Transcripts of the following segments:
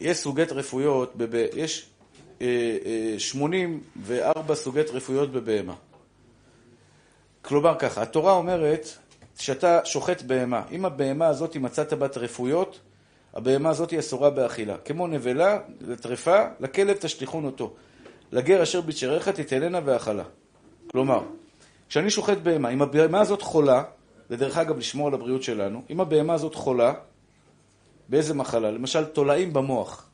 יש סוגי רפויות, בב... יש אה, אה, 84 סוגי רפויות בבהמה. כלומר ככה, התורה אומרת שאתה שוחט בהמה. אם הבהמה הזאת מצאת בת רפויות, הבהמה הזאת אסורה באכילה. כמו נבלה, לטרפה, לכלב תשליכון אותו. לגר אשר בצ'ריך תתננה ואכלה. כלומר, כשאני שוחט בהמה, אם הבהמה הזאת חולה, ודרך אגב לשמור על הבריאות שלנו, אם הבהמה הזאת חולה, באיזה מחלה? למשל תולעים במוח.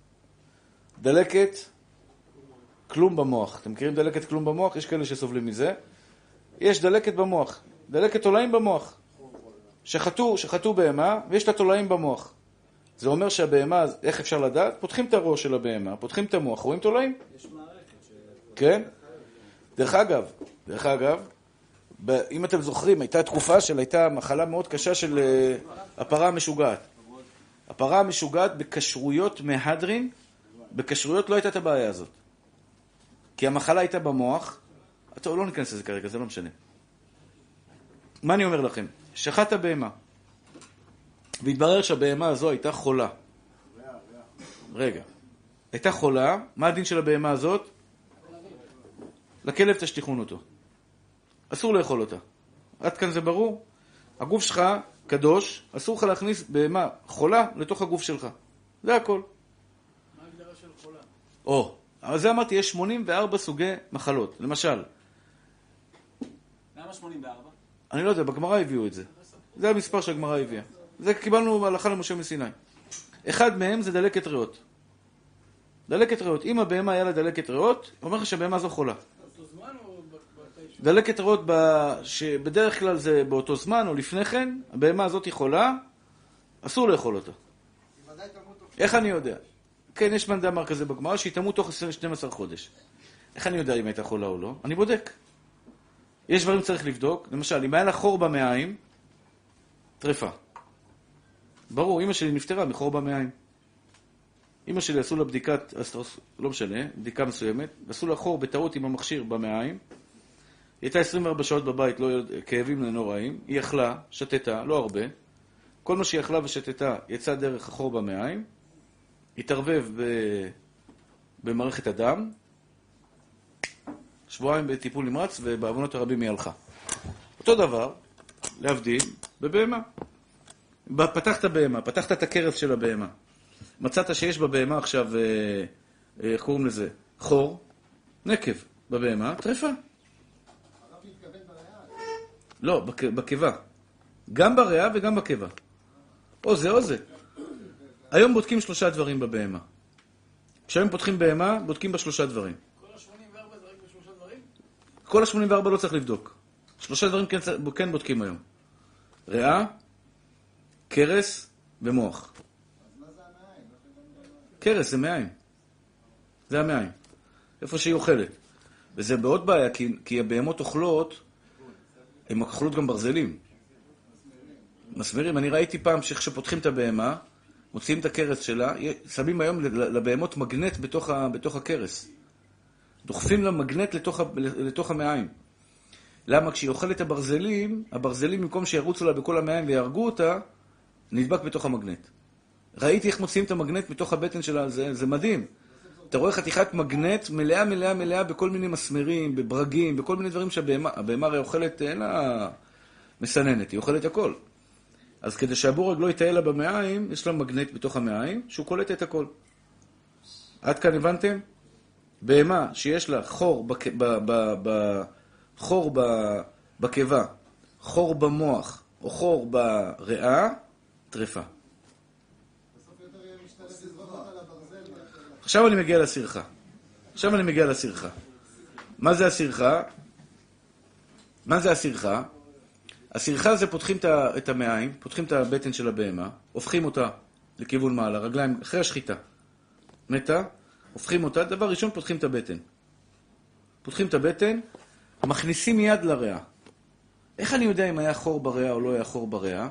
דלקת כלום במוח. אתם מכירים דלקת כלום במוח? יש כאלה שסובלים מזה. יש דלקת במוח. דלקת תולעים במוח. שחטו, שחטו בהמה ויש את התולעים במוח. זה אומר שהבהמה, איך אפשר לדעת? פותחים את הראש של הבהמה, פותחים את המוח, רואים תולעים? יש מערכת ש... כן? דרך אגב, דרך אגב, אם אתם זוכרים, הייתה תקופה של, הייתה מחלה מאוד קשה של אה, הפרה המשוגעת. הפרה המשוגעת בכשרויות מהדרין, בכשרויות לא הייתה את הבעיה הזאת. כי המחלה הייתה במוח, טוב, לא ניכנס לזה כרגע, זה לא משנה. מה אני אומר לכם? שחט הבהמה, והתברר שהבהמה הזו הייתה חולה. רגע. הייתה חולה, מה הדין של הבהמה הזאת? לכלב תשליכון אותו. אסור לאכול אותה. עד כאן זה ברור? הגוף שלך קדוש, אסור לך להכניס בהמה חולה לתוך הגוף שלך. זה הכל. מה ההגדרה של חולה? או, אבל זה אמרתי, יש 84 סוגי מחלות. למשל, למה 84? אני לא יודע, בגמרא הביאו את זה. זה המספר שהגמרא הביאה. זה קיבלנו הלכה למשה מסיני. אחד מהם זה דלקת ריאות. דלקת ריאות. אם הבהמה היה לה דלקת ריאות, אומר לך שהבהמה זו חולה. באותו זמן או ב- בתשע? דלקת ריאות, ב... שבדרך כלל זה באותו זמן או לפני כן, הבהמה הזאת חולה, אסור לאכול אותה. איך אני יודע? כן, יש בן דאמר כזה בגמרא, שהיא תמות תוך 12 חודש. איך אני יודע אם הייתה חולה או לא? אני בודק. יש דברים שצריך לבדוק. למשל, אם היה לה חור במעיים, טרפה. ברור, אמא שלי נפטרה מחור במעיים. אמא שלי עשו לה בדיקת, לא משנה, בדיקה מסוימת, עשו לה חור בטעות עם המכשיר במעיים. היא הייתה 24 שעות בבית, לא, כאבים נוראים, היא אכלה, שתתה, לא הרבה. כל מה שהיא אכלה ושתתה יצא דרך החור במעיים, התערבב ב... במערכת הדם, שבועיים בטיפול נמרץ, ובעוונות הרבים היא הלכה. אותו דבר, להבדיל, בבהמה. פתחת בהמה, פתחת את הכרס של הבהמה. מצאת שיש בבהמה עכשיו, אה, אה, איך קוראים לזה? חור, נקב בבהמה, טרפה. לא, בק- בקיבה. גם בריאה וגם בקיבה. או זה או זה. היום בודקים שלושה דברים בבהמה. כשהיום פותחים בהמה, בודקים בה שלושה דברים. כל ה-84 זה רק בשלושה דברים? כל ה-84 לא צריך לבדוק. שלושה דברים כן, כן בודקים היום. ריאה, קרס ומוח. קרס זה מעיים. זה המעיים. איפה שהיא אוכלת. וזה בעוד בעיה, כי, כי הבהמות אוכלות, הן אוכלות גם ברזלים. מסמרים. אני ראיתי פעם שכשפותחים את הבהמה, מוציאים את הכרס שלה, שמים היום לבהמות מגנט בתוך, ה, בתוך הכרס. דוחפים לה מגנט לתוך, לתוך המעיים. למה? כשהיא אוכלת הברזלים, הברזלים במקום שירוצו לה בכל המעיים ויהרגו אותה, נדבק בתוך המגנט. ראיתי איך מוציאים את המגנט מתוך הבטן שלה, זה, זה מדהים. אתה רואה חתיכת מגנט מלאה מלאה מלאה בכל מיני מסמרים, בברגים, בכל מיני דברים שהבהמה, הבהמה הרי אוכלת, אין לה מסננת, היא אוכלת הכל. אז כדי שהבורג לא יטייל לה במעיים, יש לה מגנט בתוך המעיים, שהוא קולט את הכל. עד כאן הבנתם? בהמה שיש לה חור, בק... ב... ב... ב... חור ב... בקיבה, חור במוח או חור בריאה, טרפה. עכשיו אני מגיע לסרחה. עכשיו אני מגיע לסרחה. מה זה הסרחה? מה זה הסרחה? הסרחה זה פותחים את המעיים, פותחים את הבטן של הבהמה, הופכים אותה לכיוון מעלה, רגליים, אחרי השחיטה. מתה, הופכים אותה, דבר ראשון פותחים את הבטן. פותחים את הבטן, מכניסים יד לריאה. איך אני יודע אם היה חור בריאה או לא היה חור בריאה?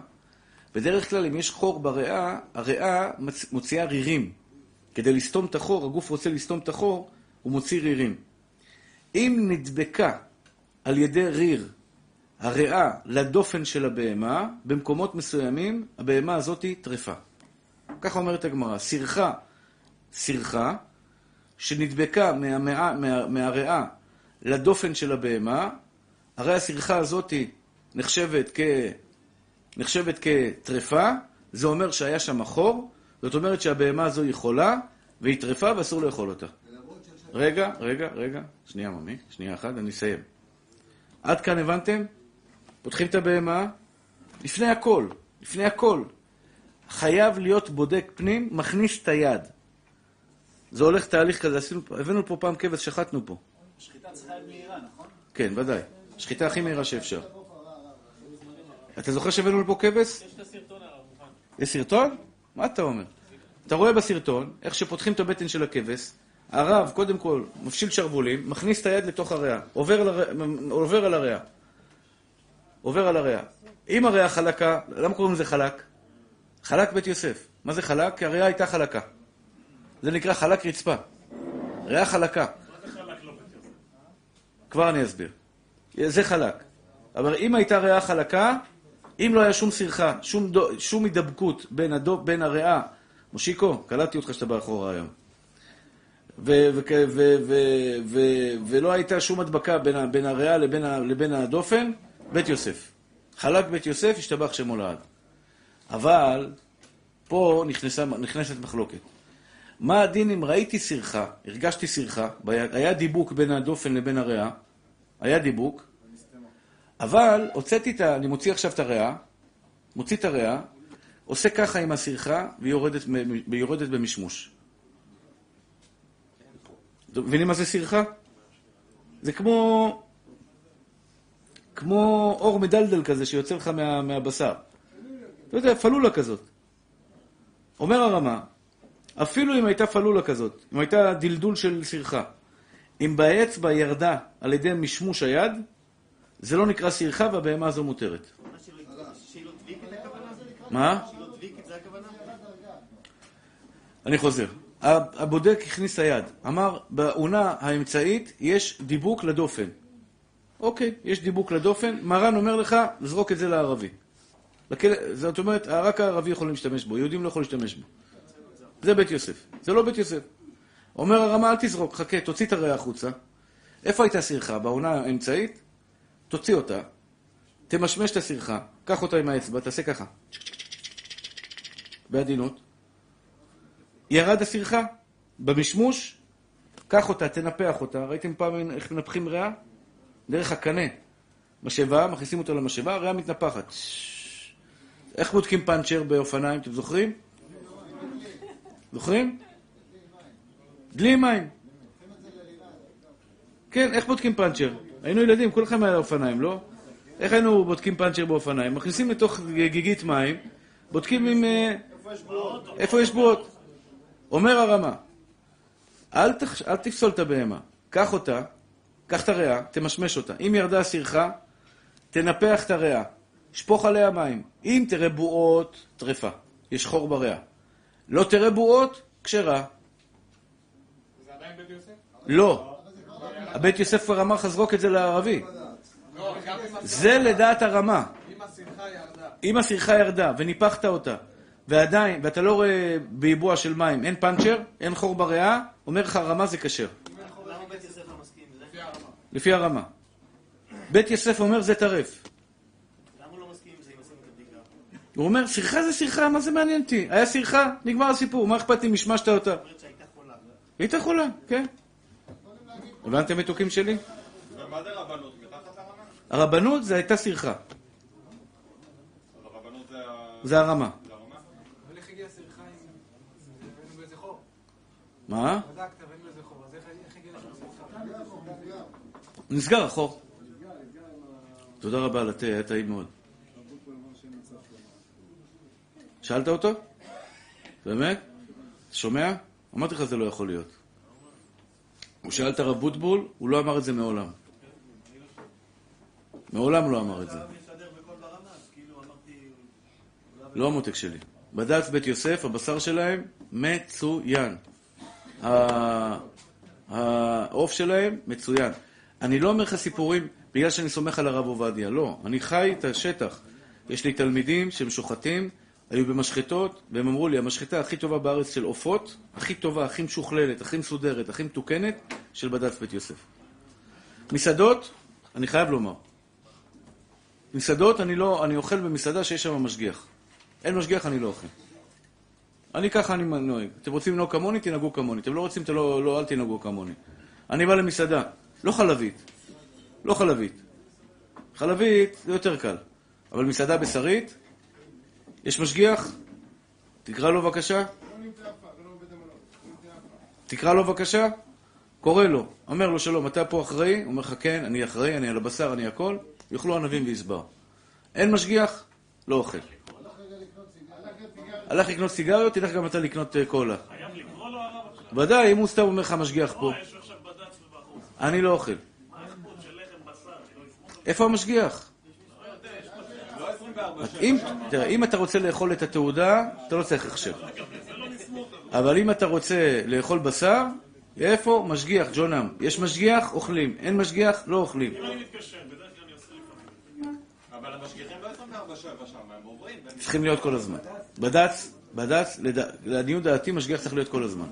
בדרך כלל, אם יש חור בריאה, הריאה מוציאה רירים. כדי לסתום את החור, הגוף רוצה לסתום את החור, הוא מוציא רירים. אם נדבקה על ידי ריר הריאה לדופן של הבהמה, במקומות מסוימים, הבהמה הזאת היא טרפה. ככה אומרת הגמרא, סירחה, סירחה שנדבקה מהמאה, מה, מהריאה לדופן של הבהמה, הרי הסירחה הזאת נחשבת, כ, נחשבת כטרפה, זה אומר שהיה שם חור, זאת אומרת שהבהמה הזו היא חולה, והיא טרפה ואסור לאכול אותה. רגע, רגע, רגע, שנייה ממי, שנייה אחת, אני אסיים. עד כאן הבנתם? פותחים את הבהמה, לפני הכל, לפני הכל, חייב להיות בודק פנים, מכניס את היד. זה הולך תהליך כזה, עשינו, הבאנו פה פעם כבש, שחטנו פה. שחיטה צריכה להיות מהירה, נכון? כן, ודאי. שחיטה הכי מהירה שאפשר. אתה זוכר שהבאנו לפה כבש? יש את הסרטון הרב מוכן. יש סרטון? מה אתה אומר? אתה רואה בסרטון איך שפותחים את הבטן של הכבש, הרב, קודם כל, מפשיל שרוולים, מכניס את היד לתוך הריאה, עובר, על הר... עובר על הריאה. עובר על הריאה. אם הריאה חלקה, למה קוראים לזה חלק? חלק בית יוסף. מה זה חלק? כי הריאה הייתה חלקה. זה נקרא חלק רצפה. ריאה חלקה. כבר אני אסביר. זה חלק. אבל אם הייתה ריאה חלקה, אם לא היה שום סרחה, שום, דו, שום הידבקות בין, הדו, בין הריאה, מושיקו, קלטתי אותך שאתה באחורה היום. ולא הייתה שום הדבקה בין, ה- בין הריאה לבין, ה- לבין הדופן, בית יוסף. חלק בית יוסף, השתבח שמו לעד. אבל פה נכנסה, נכנסת מחלוקת. מה הדין אם ראיתי סרחה, הרגשתי סרחה, היה דיבוק בין הדופן לבין הריאה, היה דיבוק, אבל הוצאתי את ה... אני מוציא עכשיו את הריאה, מוציא את הריאה, עושה ככה עם הסרחה, והיא יורדת, והיא יורדת במשמוש. אתם מבינים מה זה סרחה? זה כמו... כמו אור מדלדל כזה שיוצא לך מה, מהבשר. אתה יודע, פלולה כזאת. אומר הרמה, אפילו אם הייתה פלולה כזאת, אם הייתה דלדול של סרחה, אם באצבע ירדה על ידי משמוש היד, זה לא נקרא סרחה והבהמה הזו מותרת. מה שלא- שהיא לא דביקת הכוונה? מה? אני חוזר. הבודק הכניס היד, אמר, בעונה האמצעית יש דיבוק לדופן. אוקיי, יש דיבוק לדופן, מרן אומר לך, לזרוק את זה לערבי. לכלא, זאת אומרת, רק הערבי יכול להשתמש בו, יהודים לא יכולים להשתמש בו. זה בית יוסף. זה לא בית יוסף. אומר הרמה, אל תזרוק, חכה, תוציא את הריאה החוצה. איפה הייתה סרחה? בעונה האמצעית? תוציא אותה, תמשמש את הסרחה, קח אותה עם האצבע, תעשה ככה. בעדינות. ירד הסרחה, במשמוש, קח אותה, תנפח אותה. ראיתם פעם איך מנפחים ריאה? דרך הקנה. משאבה, מכניסים אותה למשאבה, הריאה מתנפחת. איך בודקים פאנצ'ר באופניים, אתם זוכרים? זוכרים? דלי מים. כן, איך בודקים פאנצ'ר? היינו ילדים, כולכם היה אופניים, לא? איך היינו בודקים פאנצ'ר באופניים? מכניסים לתוך גיגית מים, בודקים עם... איפה יש בועות? אומר הרמה, אל, תח... אל תפסול את הבהמה, קח אותה, קח את הריאה, תמשמש אותה. אם ירדה הסרחה, תנפח את הריאה, שפוך עליה מים. אם תראה בועות, טרפה. יש חור בריאה. לא תראה בועות, כשרה. זה עדיין בית יוסף? לא. הבית יוסף כבר אמר לך זרוק את זה לערבי. לא, זה לדעת הרמה. אם השמחה ירדה. אם הסרחה ירדה וניפחת אותה, ועדיין, ואתה לא רואה ביבוע של מים, אין פאנצ'ר, אין חור בריאה, אומר לך הרמה זה כשר. לפי הרמה. בית יוסף אומר זה טרף. הוא אם אומר, סרחה זה סרחה, מה זה מעניין אותי? היה סרחה, נגמר הסיפור, מה אכפת לי, משמשת אותה? שהייתה חולה. היא הייתה חולה, כן. הבנתם מתוקים שלי? ומה זה רבנות? הרבנות זה הייתה סרחה, הרבנות זה ה... זה הרמה. זה הרמה? אבל איך הגיע סרחה אם הבאנו באיזה חור? מה? בדקת, הבאנו באיזה חור, אז איך איך הגיע לשם סרחה? נסגר החור. תודה רבה על התה, היה טעים מאוד. שאלת אותו? באמת? שומע? אמרתי לך זה לא יכול להיות. הוא שאל את הרב בוטבול, הוא לא אמר את זה מעולם. מעולם לא אמר את זה. לא המותק שלי. בד"ץ בית יוסף, הבשר שלהם מצוין. העוף שלהם מצוין. אני לא אומר לך סיפורים בגלל שאני סומך על הרב עובדיה, לא. אני חי את השטח. יש לי תלמידים שהם שוחטים, היו במשחטות, והם אמרו לי, המשחטה הכי טובה בארץ של עופות, הכי טובה, הכי משוכללת, הכי מסודרת, הכי מתוקנת, של בד"ץ בית יוסף. מסעדות, אני חייב לומר. מסעדות, אני לא, אני אוכל במסעדה שיש שם משגיח. אין משגיח, אני לא אוכל. אני ככה אני נוהג. אתם רוצים לנהוג כמוני, תנהגו כמוני. אתם לא רוצים, אתם לא, לא, אל תנהגו כמוני. אני בא למסעדה, לא חלבית. לא חלבית. חלבית זה יותר קל. אבל מסעדה בשרית, יש משגיח? תקרא לו בבקשה. תקרא לו בבקשה. קורא לו, אומר לו שלום, אתה פה אחראי? אומר לך כן, אני אחראי, אני על הבשר, אני הכל. יאכלו ענבים ויסבר. אין משגיח? לא אוכל. הלך לקנות סיגריות, תלך גם אתה לקנות אה, קולה. חייב לקרוא לו הרב עכשיו? ודאי, אם הוא סתם אומר לך משגיח פה. יש לו עכשיו בד"ץ ובחוץ. אני לא אוכל. מה האיכות של לחם בשר? שלא ישמור איפה המשגיח? לא 24 שעות. אם, תראה, אם אתה רוצה לאכול את התעודה, אתה לא צריך הכשר. אבל אם אתה רוצה לאכול בשר, איפה? משגיח, ג'ונם. יש משגיח? אוכלים. אין משגיח? לא אוכלים. אם אני מתקשר, צריכים להיות כל הזמן. בד"ץ, בד"ץ, לעניות דעתי, משגיח צריך להיות כל הזמן.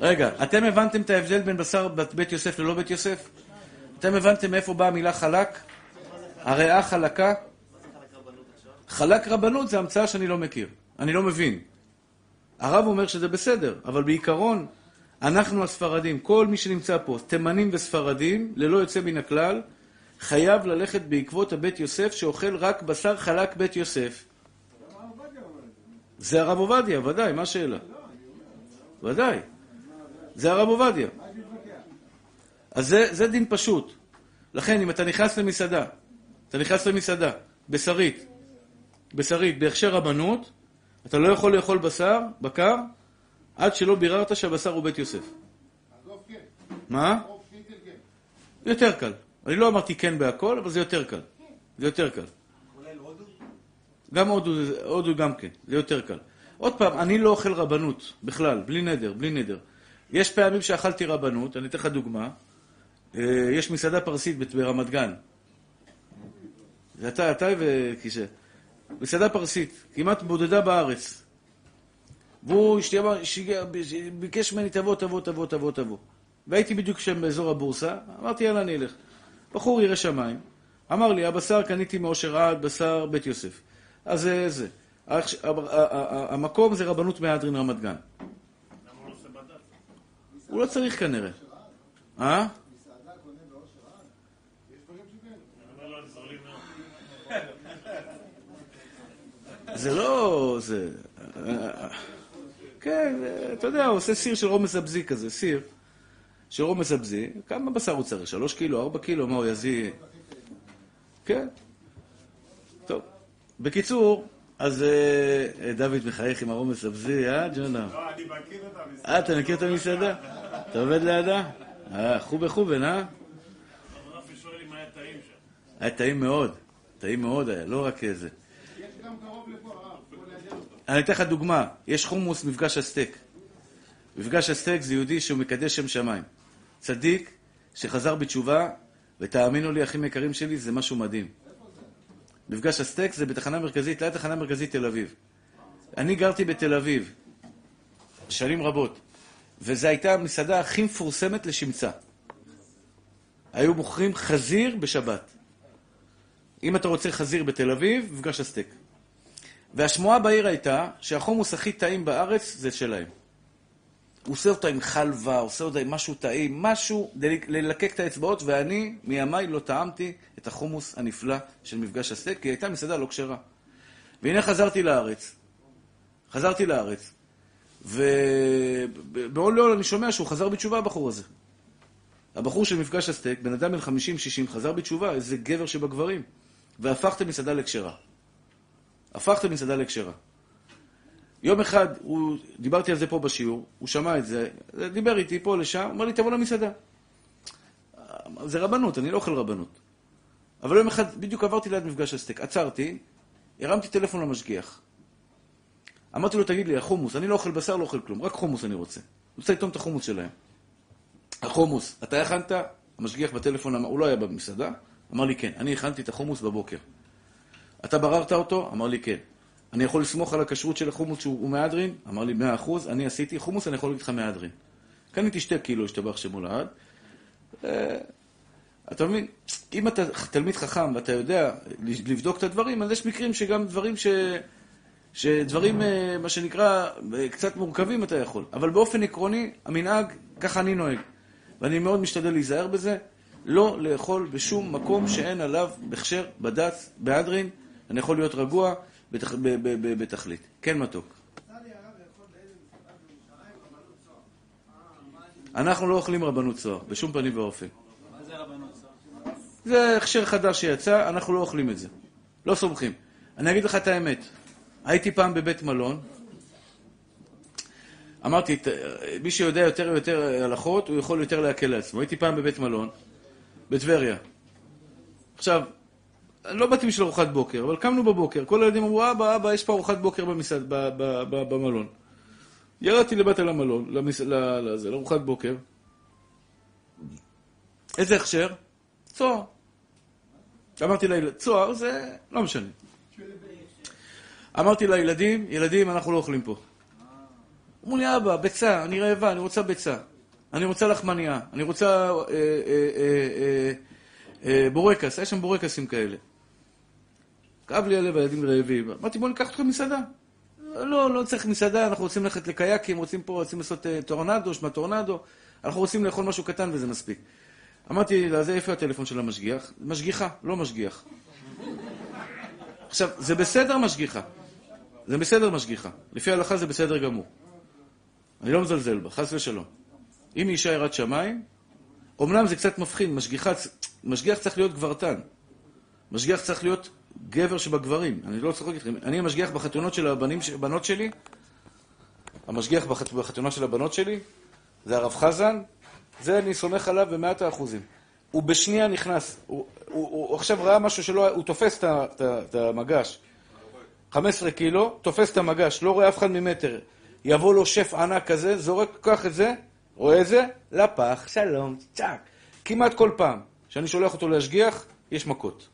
רגע, אתם הבנתם את ההבדל בין בשר בית יוסף ללא בית יוסף? אתם הבנתם מאיפה באה המילה חלק? הריאה חלקה? חלק רבנות זה המצאה שאני לא מכיר. אני לא מבין. הרב אומר שזה בסדר, אבל בעיקרון, אנחנו הספרדים, כל מי שנמצא פה, תימנים וספרדים, ללא יוצא מן הכלל, חייב ללכת בעקבות הבית יוסף שאוכל רק בשר חלק בית יוסף. זה הרב עובדיה, ודאי, מה השאלה? ודאי. זה הרב עובדיה. אז זה, זה דין פשוט. לכן, אם אתה נכנס למסעדה, אתה נכנס למסעדה, בשרית, בשרית, בהכשר רבנות, אתה לא יכול לאכול בשר, בקר, עד שלא ביררת שהבשר הוא בית יוסף. מה? יותר קל. אני לא אמרתי כן בהכל, אבל זה יותר קל. זה יותר קל. כולל הודו? גם הודו, הודו גם כן, זה יותר קל. עוד פעם, אני לא אוכל רבנות, בכלל, בלי נדר, בלי נדר. יש פעמים שאכלתי רבנות, אני אתן לך דוגמה. אה, יש מסעדה פרסית ברמת גן. זה אתה, אתה וכיסא. מסעדה פרסית, כמעט בודדה בארץ. והוא השתיע- שיגע- ביקש ממני, תבוא, תבוא, תבוא, תבוא, תבוא. והייתי בדיוק שם באזור הבורסה, אמרתי, יאללה, אני אלך. בחור ירא שמיים, אמר לי, הבשר קניתי מאושר עד, בשר בית יוסף. אז זה זה. העכש- ה- ה- ה- המקום זה רבנות מהדרין רמת גן. הוא לא עושה בד"ץ? הוא לא צריך כנראה. אה? זה לא... זה... כן, אתה יודע, הוא עושה סיר של רומס אבזי כזה, סיר של רומס אבזי. כמה בשר הוא צריך? שלוש קילו, ארבע קילו? מה הוא יזי? כן. טוב. בקיצור, אז אה, דוד מחייך עם הרומס אבזי, אה, ג'ונה? לא, אני מכיר את המסעדה. אה, אתה מכיר את המסעדה? אתה עובד לידה? אה, חובה חובן, אה? רפי שואל אם היה טעים שם. היה טעים מאוד. טעים מאוד היה, לא רק זה. אני אתן לך דוגמה. יש חומוס מפגש הסטייק. מפגש הסטייק זה יהודי שהוא מקדש שם שמיים. צדיק שחזר בתשובה, ותאמינו לי, אחים יקרים שלי, זה משהו מדהים. מפגש הסטייק זה בתחנה מרכזית, ליד תחנה מרכזית תל אביב. אני גרתי בתל אביב שנים רבות, וזו הייתה המסעדה הכי מפורסמת לשמצה. היו מוכרים חזיר בשבת. אם אתה רוצה חזיר בתל אביב, מפגש הסטייק. והשמועה בעיר הייתה שהחומוס הכי טעים בארץ זה שלהם. הוא עושה אותה עם חלבה, עושה אותה עם משהו טעים, משהו ללקק את האצבעות, ואני מימיי לא טעמתי את החומוס הנפלא של מפגש הסטייק, כי הייתה מסעדה לא כשרה. והנה חזרתי לארץ. חזרתי לארץ, ובעול לעול אני שומע שהוא חזר בתשובה, הבחור הזה. הבחור של מפגש הסטייק, בן אדם בן 50-60, חזר בתשובה, איזה גבר שבגברים, והפך את המסעדה לכשרה. הפך את המסעדה לכשרה. יום אחד, הוא, דיברתי על זה פה בשיעור, הוא שמע את זה, דיבר איתי פה לשם, אמר לי, תבוא למסעדה. זה רבנות, אני לא אוכל רבנות. אבל יום אחד, בדיוק עברתי ליד מפגש הסטייק, עצרתי, הרמתי טלפון למשגיח. אמרתי לו, תגיד לי, החומוס, אני לא אוכל בשר, לא אוכל כלום, רק חומוס אני רוצה. אני רוצה לטעום את החומוס שלהם. החומוס, אתה הכנת? המשגיח בטלפון, אמר, הוא לא היה במסעדה, אמר לי, כן, אני הכנתי את החומוס בבוקר. אתה בררת אותו? אמר לי, כן. אני יכול לסמוך על הכשרות של החומוס שהוא מהדרין? אמר לי, מאה אחוז, אני עשיתי חומוס, אני יכול להגיד לך מהדרין. קניתי שתי קילו, השתבח שמו לעד. אה, אתה מבין? אם אתה תלמיד חכם ואתה יודע לבדוק את הדברים, אז יש מקרים שגם דברים ש... שדברים, אה, מה שנקרא, אה, קצת מורכבים אתה יכול. אבל באופן עקרוני, המנהג, ככה אני נוהג. ואני מאוד משתדל להיזהר בזה, לא לאכול בשום מקום שאין עליו הכשר, בד"ץ, בהדרין. אני יכול להיות רגוע בתכ... ב- ב- ב- בתכלית. כן, מתוק. אנחנו לא אוכלים רבנות צוהר, בשום פנים ואופן. מה זה רבנות צהר? זה הכשר חדש שיצא, אנחנו לא אוכלים את זה. לא סומכים. אני אגיד לך את האמת. הייתי פעם בבית מלון, אמרתי, מי שיודע יותר ויותר הלכות, הוא יכול יותר להקל לעצמו. הייתי פעם בבית מלון, בטבריה. עכשיו, לא באתי בשביל ארוחת בוקר, אבל קמנו בבוקר, כל הילדים אמרו, אבא, אבא, יש פה ארוחת בוקר במסעד, ב, ב, ב, במלון. ירדתי למטה למלון, למס... ל- לזה, לארוחת בוקר. איזה הכשר? צוהר. אמרתי לילד, צוהר זה לא משנה. אמרתי לילדים, ילדים, אנחנו לא אוכלים פה. אמרו לי, אבא, ביצה, אני רעבה, אני רוצה ביצה. אני רוצה לחמניה, אני רוצה אה, אה, אה, אה, אה, בורקס, היה שם בורקסים כאלה. כאב לי הלב, הילדים רעבים. אמרתי, בוא ניקח אתכם מסעדה. לא, לא צריך מסעדה, אנחנו רוצים ללכת לקייקים, רוצים פה, רוצים לעשות אה, טורנדו, שמה טורנדו, אנחנו רוצים לאכול משהו קטן וזה מספיק. אמרתי לה, זה איפה הטלפון של המשגיח? משגיחה, לא משגיח. עכשיו, זה בסדר משגיחה. זה בסדר משגיחה. לפי ההלכה זה בסדר גמור. אני לא מזלזל בה, חס ושלום. אם היא אישה יראת שמיים, אמנם זה קצת מפחיד, משגיחה, משגיח צריך להיות גברתן. משגיח צריך להיות גבר שבגברים. אני לא צוחק איתכם. אני המשגיח בחתונות של הבנים, הבנות שלי, המשגיח בחת, בחתונה של הבנות שלי, זה הרב חזן, זה אני סומך עליו במאת האחוזים. הוא בשנייה נכנס, הוא, הוא, הוא, הוא עכשיו ראה משהו שלא, הוא תופס את המגש, 15 קילו, תופס את המגש, לא רואה אף אחד ממטר. יבוא לו שף ענק כזה, זורק, קח את זה, רואה את זה, לפח, שלום, צ'אק. כמעט כל פעם שאני שולח אותו להשגיח, יש מכות.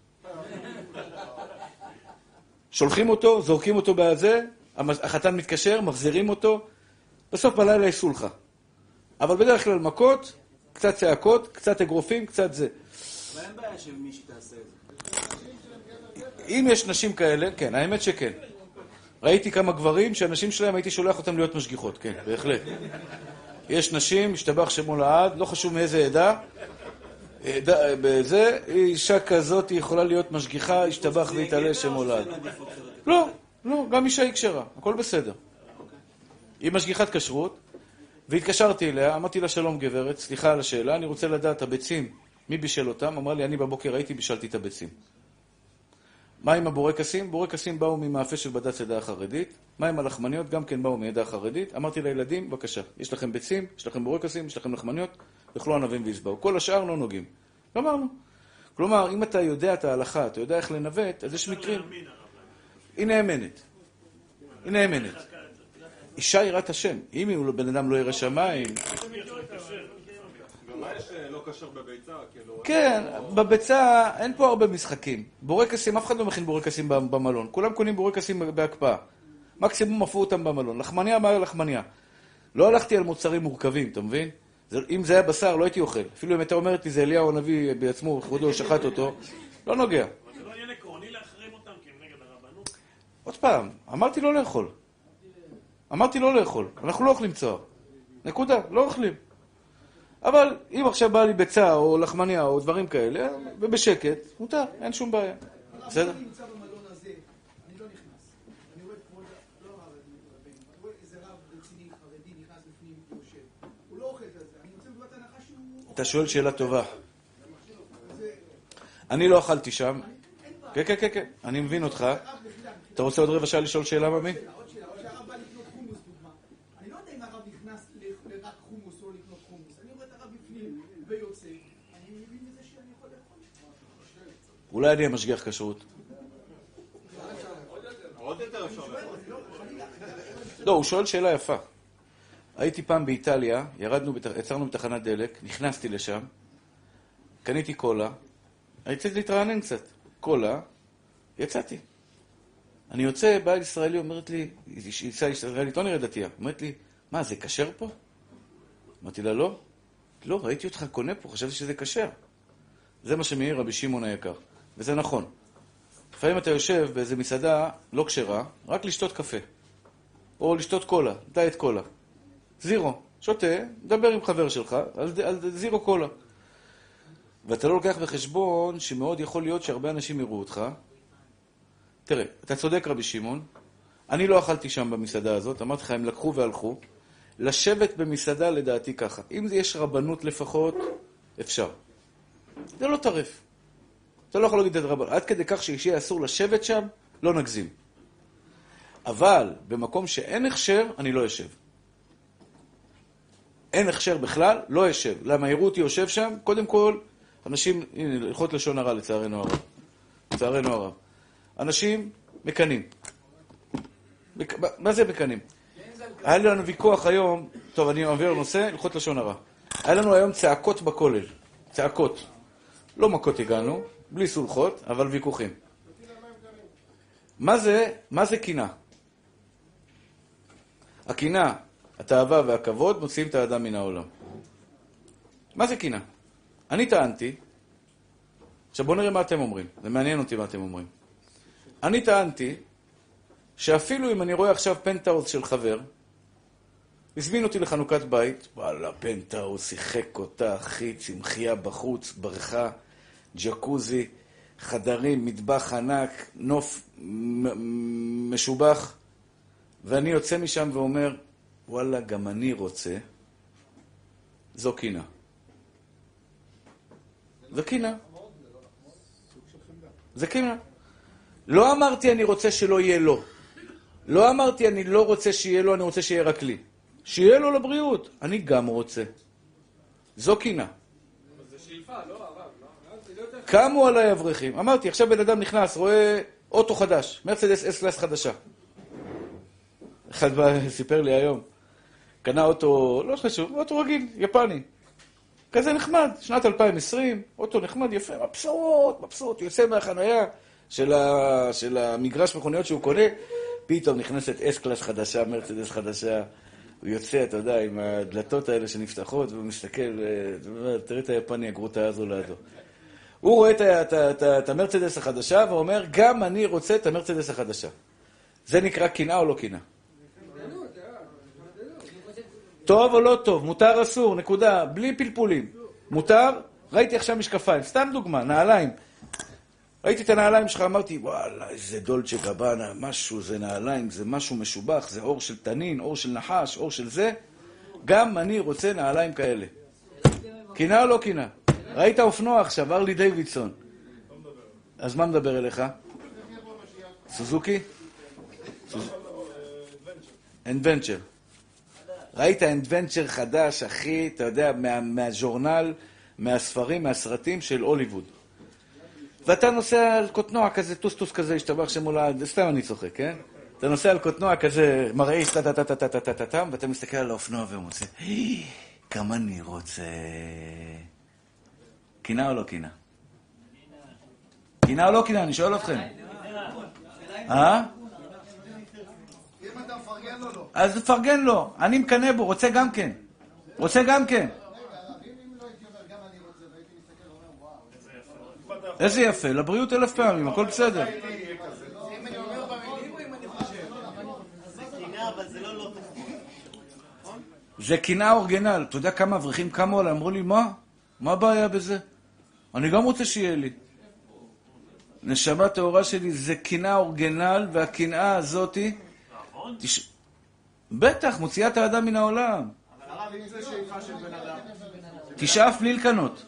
שולחים אותו, זורקים אותו בזה, החתן מתקשר, מחזירים אותו, בסוף בלילה יש סולחה. אבל בדרך כלל מכות, קצת צעקות, קצת אגרופים, קצת זה. אבל אין בעיה שמישהי תעשה את זה. אם יש נשים כאלה, כן, האמת שכן. ראיתי כמה גברים שהנשים שלהם הייתי שולח אותם להיות משגיחות, כן, בהחלט. יש נשים, השתבח שמו לעד, לא חשוב מאיזה עדה- בזה, אישה כזאת יכולה להיות משגיחה, השתבח ויתעלה שמו לעד. לא, לא, גם אישה היא כשרה, הכל בסדר. היא משגיחת כשרות, והתקשרתי אליה, אמרתי לה, שלום גברת, סליחה על השאלה, אני רוצה לדעת, הביצים, מי בישל אותם? אמרה לי, אני בבוקר הייתי, בישלתי את הביצים. מה עם הבורקסים? בורקסים באו ממאפה של בד"ץ עדה החרדית. מה עם הלחמניות? גם כן באו מעדה החרדית. אמרתי לילדים, בבקשה, יש לכם ביצים, יש לכם בורקסים, יש לכם לחמניות, יאכלו ענבים וישבעו. כל השאר לא נוגעים. גמרנו. כלומר, אם אתה יודע את ההלכה, אתה יודע איך לנווט, אז יש מקרים. היא נאמנת. היא נאמנת. אישה יראת השם. אם הוא בן אדם לא ירא שמיים, יש אה, לא כשר בביצה? כאילו... כן, בביצה אין פה הרבה משחקים. בורקסים, אף אחד לא מכין בורקסים במלון. כולם קונים בורקסים בהקפאה. מקסימום עפו אותם במלון. לחמניה, מה לחמניה? לא הלכתי על מוצרים מורכבים, אתה מבין? אם זה היה בשר, לא הייתי אוכל. אפילו אם הייתה אומרת לי, זה אליהו הנביא בעצמו, כבודו שחט אותו, לא נוגע. אבל זה לא עניין עקרוני להחרים אותם כי הם נגד הרבנות? עוד פעם, אמרתי לא לאכול. אמרתי לא לאכול. אנחנו לא אוכלים צוהר. נקודה, לא אוכלים. אבל אם עכשיו בא לי ביצה או לחמניה או דברים כאלה, ובשקט, מותר, אין שום בעיה. בסדר? אני נמצא במלון הזה, אני לא נכנס. אני רואה את כבוד, ה- לא הרב, אני רואה איזה רב רציני, חרדי, נכנס בפנים, יושב. הוא לא אוכל את זה. אני יוצא מנקודת הנחה שהוא... אתה שואל שאלה טובה. אני לא אכלתי שם. כן, כן, כן, כן, אני מבין אותך. אתה רוצה עוד רבע שעה לשאול שאלה, ממי? עוד שאלה, עוד שהרב בא לקנות חומוס, דוגמה. אני לא יודע אם הרב נכנס ל- לרק חומוס או לקנות חומוס. אני רואה את הרב בפנים ויוצא. אני מבין מזה שאני יכול לאכול. אולי אני המשגיח כשרות. לא, הוא שואל שאלה יפה. הייתי פעם באיטליה, ירדנו, יצרנו בתחנת דלק, נכנסתי לשם, קניתי קולה, רציתי להתרענן קצת. קולה, יצאתי. אני יוצא, באה ישראלי, אומרת לי, אישה ישראלית, לא נראית דתייה, אומרת לי, מה, זה כשר פה? אמרתי לה, לא. לא, ראיתי אותך קונה פה, חשבתי שזה כשר. זה מה שמעיר רבי שמעון היקר, וזה נכון. לפעמים אתה יושב באיזה מסעדה לא כשרה, רק לשתות קפה. או לשתות קולה, דיאט קולה. זירו. שותה, מדבר עם חבר שלך על, על זירו קולה. ואתה לא לוקח בחשבון שמאוד יכול להיות שהרבה אנשים יראו אותך. תראה, אתה צודק רבי שמעון, אני לא אכלתי שם במסעדה הזאת, אמרתי לך, הם לקחו והלכו. לשבת במסעדה לדעתי ככה. אם יש רבנות לפחות, אפשר. זה לא טרף. אתה לא יכול להגיד את רבנות. עד כדי כך שיהיה אסור לשבת שם, לא נגזים. אבל במקום שאין הכשר, אני לא יושב. אין הכשר בכלל, לא יושב. למה יראו אותי יושב שם? קודם כל, אנשים, הנה, הלכות לשון הרע לצערנו הרב. לצערנו הרב. אנשים מקנאים. מק... מה זה מקנאים? היה לנו ויכוח היום, טוב, אני מעביר לנושא, הלכות לשון הרע. היה לנו היום צעקות בכולל. צעקות. לא מכות הגענו, בלי סולחות, אבל ויכוחים. מה זה, מה זה קנאה? הקנאה, התאווה והכבוד מוציאים את האדם מן העולם. מה זה קנאה? אני טענתי, עכשיו בואו נראה מה אתם אומרים, זה מעניין אותי מה אתם אומרים. אני טענתי שאפילו אם אני רואה עכשיו פנטהאוס של חבר, הזמין אותי לחנוכת בית, וואלה, פנטהאוס, שיחק אותה, אחי, צמחייה בחוץ, בריכה, ג'קוזי, חדרים, מטבח ענק, נוף משובח, ואני יוצא משם ואומר, וואלה, גם אני רוצה, זו קינה. זו קינה. זה קינה. לא אמרתי אני רוצה שלא יהיה לו. לא אמרתי אני לא רוצה שיהיה לו, אני רוצה שיהיה רק לי. שיהיה לו לבריאות. אני גם רוצה. זו קנאה. קמו עליי אברכים. אמרתי, עכשיו בן אדם נכנס, רואה אוטו חדש, מרצדס אס קלאס חדשה. אחד בא, סיפר לי היום, קנה אוטו, לא חשוב, אוטו רגיל, יפני. כזה נחמד, שנת 2020, אוטו נחמד, יפה, מבסוט, מבסוט, יוצא מהחנייה של, ה, של המגרש מכוניות שהוא קונה, פתאום נכנסת אס קלאס חדשה, מרצדס חדשה. הוא יוצא, אתה יודע, עם הדלתות האלה שנפתחות, והוא מסתכל, ואומר, תראה את היפני הגרוטה הזו לידו. הוא רואה את המרצדס החדשה ואומר, גם אני רוצה את המרצדס החדשה. זה נקרא קנאה או לא קנאה? טוב או לא טוב, מותר אסור, נקודה, בלי פלפולים. מותר? ראיתי עכשיו משקפיים, סתם דוגמה, נעליים. ראיתי את הנעליים שלך, אמרתי, וואלה, איזה דולצ'ה גבנה, משהו, זה נעליים, זה משהו משובח, זה אור של תנין, אור של נחש, אור של זה. גם אני רוצה נעליים כאלה. קנאה או לא קנאה? ראית אופנוע עכשיו, ארלי דיווידסון. אז מה מדבר אליך? סוזוקי? אדוונצ'ר. ראית אדוונצ'ר חדש, אחי, אתה יודע, מה, מהז'ורנל, מהספרים, מהסרטים של הוליווד. ואתה נוסע על קוטנוע כזה, טוסטוס כזה, השתבח שמו לעד, סתם אני צוחק, כן? אתה נוסע על קוטנוע כזה, מרעיש, טה-טה-טה-טה-טה-טה-טה, ואתה מסתכל על האופנוע ומוצא, כמה אני רוצה... קינה או לא קינה? קינה או לא קינה? אני שואל אתכם. אה? לא. אז תפרגן לו. אני מקנא בו, רוצה גם כן. רוצה גם כן. איזה יפה, לבריאות אלף פעמים, הכל בסדר. זה קנאה, אורגינל. אתה יודע כמה אברכים קמו עליי, אמרו לי, מה? מה הבעיה בזה? אני גם רוצה שיהיה לי. נשמה טהורה שלי זה קנאה אורגינל, והקנאה הזאתי... תש... בטח, מוציאה את האדם מן העולם. אבל הרב, אם זה שאיפה של בן אדם... תשאף בלי לקנות.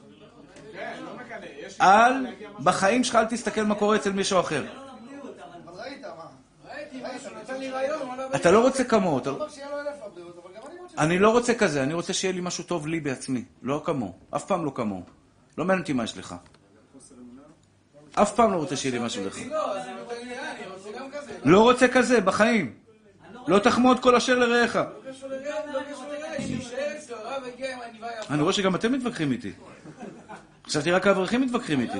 כן, לא מקנא. יש... אל, בחיים שלך אל תסתכל מה קורה אצל מישהו אחר. רעיון, וואלה, אתה לא רוצה כמוהו. גם אני לא רוצה כזה, אני רוצה שיהיה לי משהו טוב לי בעצמי. לא כמוהו. אף פעם לא כמוהו. לא מעניין אותי מה יש לך. אף פעם לא רוצה שיהיה לי משהו לך. לא, רוצה גם כזה. לא בחיים. לא תחמוד כל אשר לרעך. לא לא. אני רואה שגם אתם מתווכחים איתי. חשבתי רק האברכים מתווכחים איתי.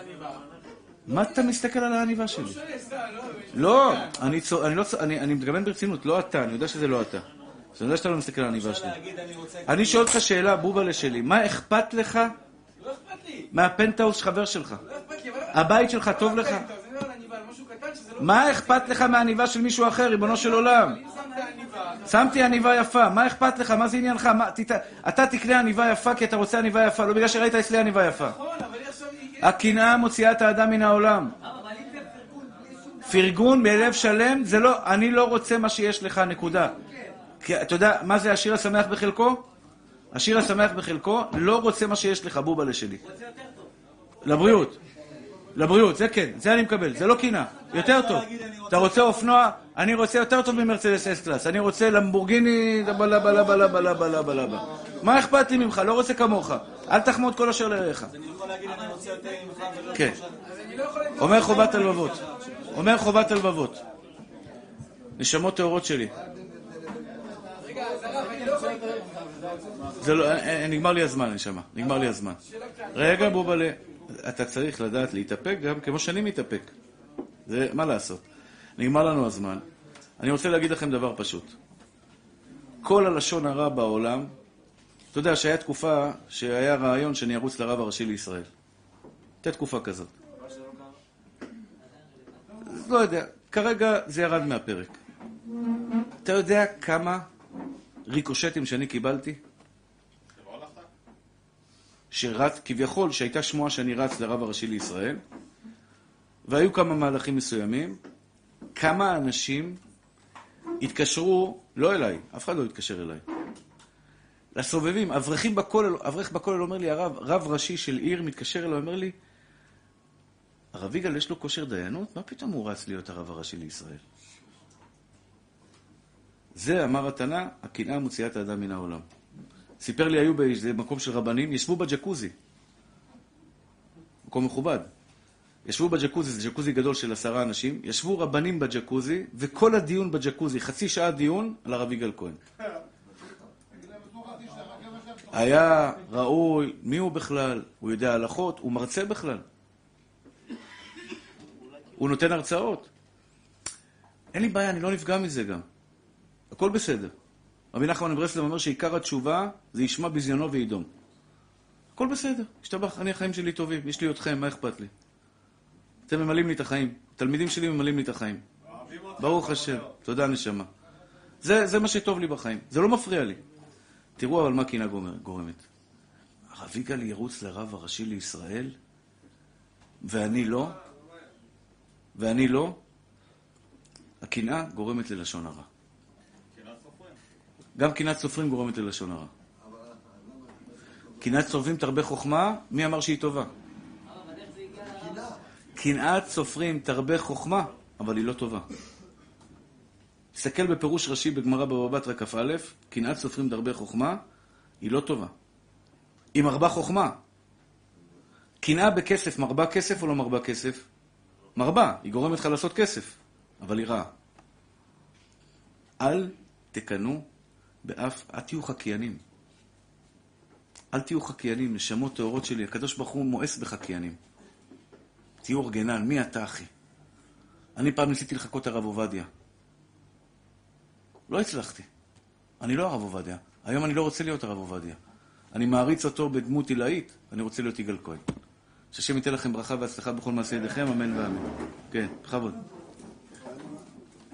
עניבה? מה אתה מסתכל על העניבה שלי? סתם, לא, לא... אני לא אני מתכוון ברצינות, לא אתה, אני יודע שזה לא אתה. אז אני יודע שאתה לא מסתכל על העניבה שלי. אני שואל אותך שאלה, בובלה שלי, מה אכפת לך לא. מהפנטהאוס חבר שלך? לא. הבית שלך טוב לך? טוב, זה לא על עניבה, על משהו קטן שזה לא... מה אכפת לך מהעניבה של מישהו אחר, ריבונו של עולם? שמתי עניבה יפה, מה אכפת לך? מה זה עניינך? אתה תקנה עניבה יפה כי אתה רוצה עניבה יפה, לא בגלל שראית אצלי עניבה יפה. נכון, הקנאה מוציאה את האדם מן העולם. פרגון בלב שלם, זה לא, אני לא רוצה מה שיש לך, נקודה. כי אתה יודע, מה זה השיר השמח בחלקו? השיר השמח בחלקו לא רוצה מה שיש לך, בובלה שלי. לבריאות. לבריאות, זה כן, זה אני מקבל, זה לא קנאה. יותר טוב. אתה רוצה אופנוע? אני רוצה יותר טוב ממרצדס אס קלאס. אני רוצה למבורגיני, בלה בלה בלה בלה בלה בלה בלה. מה אכפת לי ממך? לא רוצה כמוך. אל תחמוד כל אשר לרעך. אני יכול להגיד, אני רוצה יותר ממך ולא... כן. אז לא. אומר חובת הלבבות. אומר חובת הלבבות. נשמות טהורות שלי. אז לא. זה לא, אה, אה, נגמר לי הזמן, נשמה. נגמר לי הזמן. רגע, בובלה. אתה צריך לדעת להתאפק גם כמו שאני מתאפק. זה, מה לעשות? נגמר לנו הזמן. אני רוצה להגיד לכם דבר פשוט. כל הלשון הרע בעולם, אתה יודע שהיה תקופה שהיה רעיון שאני ארוץ לרב הראשי לישראל. הייתה תקופה כזאת. לא יודע, כרגע זה ירד מהפרק. אתה יודע כמה ריקושטים שאני קיבלתי? שרץ, כביכול, שהייתה שמועה שאני רץ לרב הראשי לישראל, והיו כמה מהלכים מסוימים, כמה אנשים התקשרו, לא אליי, אף אחד לא התקשר אליי, לסובבים, אברכים בכולל, אברך בכולל אומר לי, הרב, רב ראשי של עיר מתקשר אליי, אומר לי, הרב יגאל יש לו כושר דיינות? מה פתאום הוא רץ להיות הרב הראשי לישראל? זה, אמר התנא, הקנאה מוציאה את האדם מן העולם. סיפר לי היו באיזה מקום של רבנים, ישבו בג'קוזי. מקום מכובד. ישבו בג'קוזי, זה ג'קוזי גדול של עשרה אנשים, ישבו רבנים בג'קוזי, וכל הדיון בג'קוזי, חצי שעה דיון, על הרב יגאל כהן. היה ראוי, מי הוא בכלל? הוא יודע הלכות? הוא מרצה בכלל. הוא נותן הרצאות. אין לי בעיה, אני לא נפגע מזה גם. הכל בסדר. רבי נחמן מברסלב אומר שעיקר התשובה זה ישמע בזיונו וידום. הכל בסדר, השתבח, אני החיים שלי טובים, יש לי אתכם, מה אכפת לי? אתם ממלאים לי את החיים, התלמידים שלי ממלאים לי את החיים. ברוך השם, תודה נשמה. זה, זה מה שטוב לי בחיים, זה לא מפריע לי. תראו אבל מה גומר- גורמת. הרב יגאל ירוץ לרב הראשי לישראל, ואני לא, ואני לא, הקנאה גורמת ללשון הרע. גם קנאת סופרים גורמת ללשון הרע. קנאת סופרים תרבה חוכמה, מי אמר שהיא טובה? קנאת סופרים תרבה חוכמה, אבל היא לא טובה. תסתכל בפירוש רש"י בגמרא בבא בתרא כ"א, קנאת סופרים תרבה חוכמה, היא לא טובה. היא מרבה חוכמה. קנאה בכסף מרבה כסף או לא מרבה כסף? מרבה, היא גורמת לך לעשות כסף, אבל היא רעה. אל תקנאו באף, אל תהיו חקיינים. אל תהיו חקיינים, נשמות טהורות שלי. הקדוש ברוך הוא מואס בחקיינים. תהיו אורגנל, מי אתה אחי? אני פעם ניסיתי לחקות הרב עובדיה. לא הצלחתי. אני לא הרב עובדיה. היום אני לא רוצה להיות הרב עובדיה. אני מעריץ אותו בדמות עילאית, אני רוצה להיות יגאל כהן. שהשם ייתן לכם ברכה והצלחה בכל מעשה ידיכם, אמן ואמן. כן, בכבוד.